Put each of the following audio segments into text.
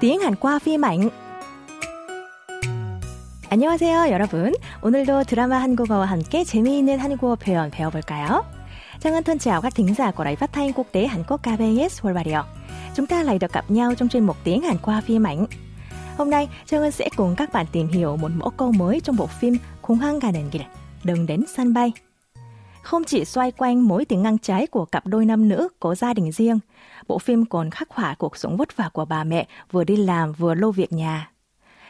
tiếng Hàn qua phim ảnh. 안녕하세요, 여러분. 오늘도 드라마 한국어와 함께 재미있는 한국어 표현 배워볼까요? Trang Ngân thân chào các thính giả của Đài Phát thanh Quốc tế Hàn Quốc KBS World Radio. Chúng ta lại được gặp nhau trong chuyên mục tiếng Hàn qua phim ảnh. Hôm nay, Trang Ngân sẽ cùng các bạn tìm hiểu một mẫu câu mới trong bộ phim Khủng hoảng 가는 길, đừng đến sân bay. không chỉ xoay quanh mối tình ngang trái của cặp đôi nam nữ có gia đình riêng, bộ phim còn khắc họa cuộc sống vất vả của bà mẹ vừa đi làm vừa lô việc nhà.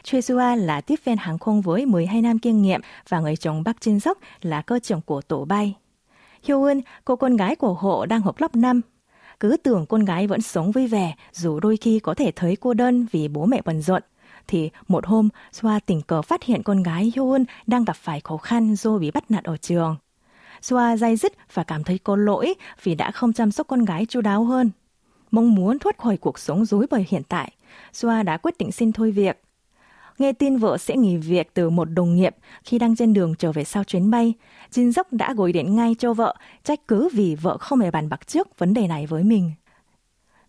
Choi Sua là tiếp viên hàng không với 12 năm kinh nghiệm và người chồng Bắc Jin Sóc là cơ trưởng của tổ bay. Hyo Eun, cô con gái của hộ đang học lớp 5. Cứ tưởng con gái vẫn sống vui vẻ dù đôi khi có thể thấy cô đơn vì bố mẹ bận rộn. Thì một hôm, Sua tình cờ phát hiện con gái Hyo Eun đang gặp phải khó khăn do bị bắt nạt ở trường. Sua dai dứt và cảm thấy có lỗi vì đã không chăm sóc con gái chu đáo hơn. Mong muốn thoát khỏi cuộc sống rối bời hiện tại, Sua đã quyết định xin thôi việc. Nghe tin vợ sẽ nghỉ việc từ một đồng nghiệp khi đang trên đường trở về sau chuyến bay, Jin Dốc đã gọi điện ngay cho vợ, trách cứ vì vợ không hề bàn bạc trước vấn đề này với mình.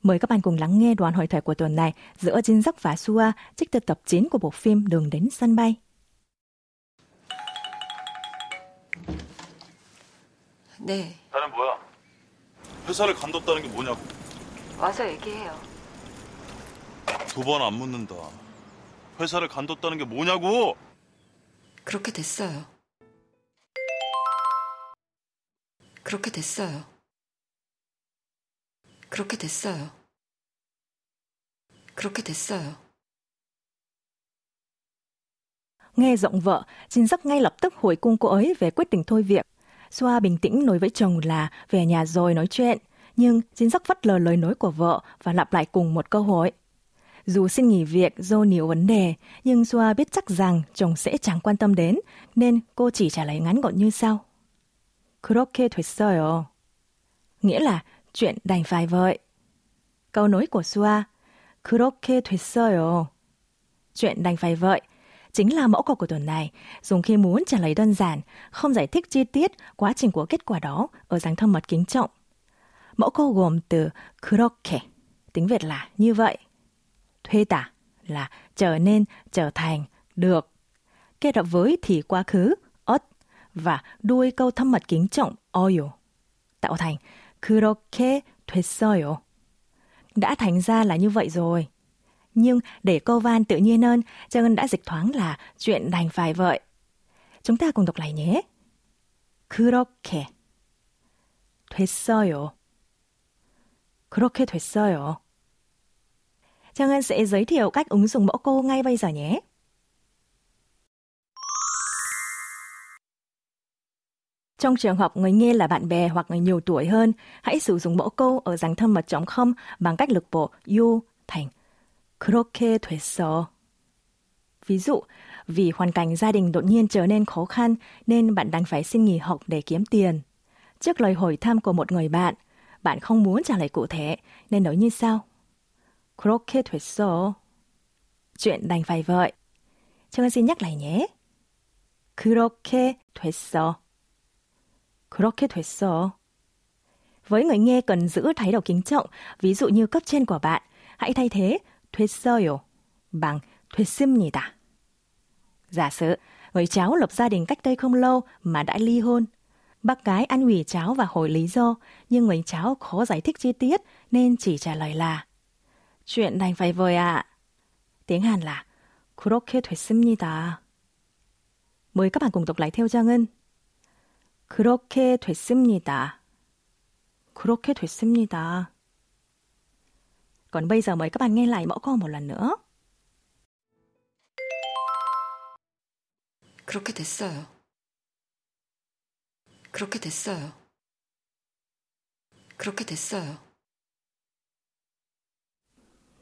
Mời các bạn cùng lắng nghe đoạn hội thoại của tuần này giữa Jin Dốc và Sua trích từ tập 9 của bộ phim Đường đến sân bay. 네, 나는 뭐야? 회사를 간뒀다는 게 뭐냐고. 와서 얘기해요. 두 번 안 묻는다. 회사를 간뒀다는 게 뭐냐고! 그렇게 됐어요. 그렇게 됐어요. 그렇게 됐어요. 그렇게 됐어요. Nghe giọng vợ, Jin Dốc ngay lập tức hồi cung cô ấy về quyết định thôi việc. Sua bình tĩnh nói với chồng là về nhà rồi nói chuyện, nhưng Jin Dốc vất lờ lời nói của vợ và lặp lại cùng một câu hỏi. Dù xin nghỉ việc do nhiều vấn đề, nhưng Sua biết chắc rằng chồng sẽ chẳng quan tâm đến, nên cô chỉ trả lời ngắn gọn như sau. 그렇게 됐어요. Nghĩa là chuyện đành phải vậy. Câu nói của Sua, 그렇게 됐어요. Chuyện đành phải vậy chính là mẫu câu của tuần này, dùng khi muốn trả lời đơn giản, không giải thích chi tiết quá trình của kết quả đó ở dáng thâm mật kính trọng. Mẫu câu gồm từ 그렇게, tiếng Việt là như vậy, thuê tả là trở nên, trở thành, được, kết hợp với thì quá khứ, ớt, và đuôi câu thâm mật kính trọng 어요, tạo thành 그렇게 됐어요. Đã thành ra là như vậy rồi. Nhưng để câu van tự nhiên hơn, Trang Ngân đã dịch thoáng là chuyện đành phải vậy. Chúng ta cùng đọc lại nhé. 그렇게 됐어요. 그렇게 됐어요. Trang Ngân sẽ giới thiệu cách ứng dụng mẫu câu ngay bây giờ nhé. Trong trường hợp người nghe là bạn bè hoặc người nhiều tuổi hơn, hãy sử dụng mẫu câu ở dáng thâm mật trống không bằng cách lực bộ you thành 그렇게 됐어. Ví dụ, vì hoàn cảnh gia đình đột nhiên trở nên khó khăn nên bạn đành phải xin nghỉ học để kiếm tiền. Trước lời hỏi thăm của một người bạn, bạn không muốn trả lời cụ thể nên nói như sau. 그렇게 됐어. Chuyện đành phải vậy. Chúng xin nhắc lại nhé. 그렇게 됐어. 그렇게 됐어. Với người nghe cần giữ thái độ kính trọng, ví dụ như cấp trên của bạn, hãy thay thế 됐어요 bằng 됐습니다. Giả sử, người cháu lập gia đình cách đây không lâu mà đã ly hôn. Bác gái ăn ủy cháu và hỏi lý do, nhưng người cháu khó giải thích chi tiết nên chỉ trả lời là Chuyện đành phải vời ạ. Tiếng Hàn là 그렇게 됐습니다. Mời các bạn cùng đọc lại theo Trang Ngân. 그렇게 됐습니다. 그렇게 됐습니다. Còn bây giờ mời các bạn nghe lại mẫu câu một lần nữa. 그렇게 됐어요. 그렇게 됐어요. 그렇게 됐어요.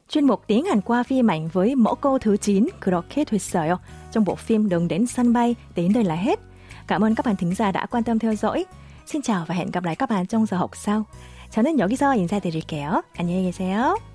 Chuyên mục tiếng Hàn qua phim ảnh với mẫu câu thứ 9 그렇게 됐어요 trong bộ phim Đường đến sân bay đến đây là hết. Cảm ơn các bạn thính giả đã quan tâm theo dõi. Xin chào và hẹn gặp lại các bạn trong giờ học sau. 저는 여기서 인사드릴게요. 안녕히 계세요.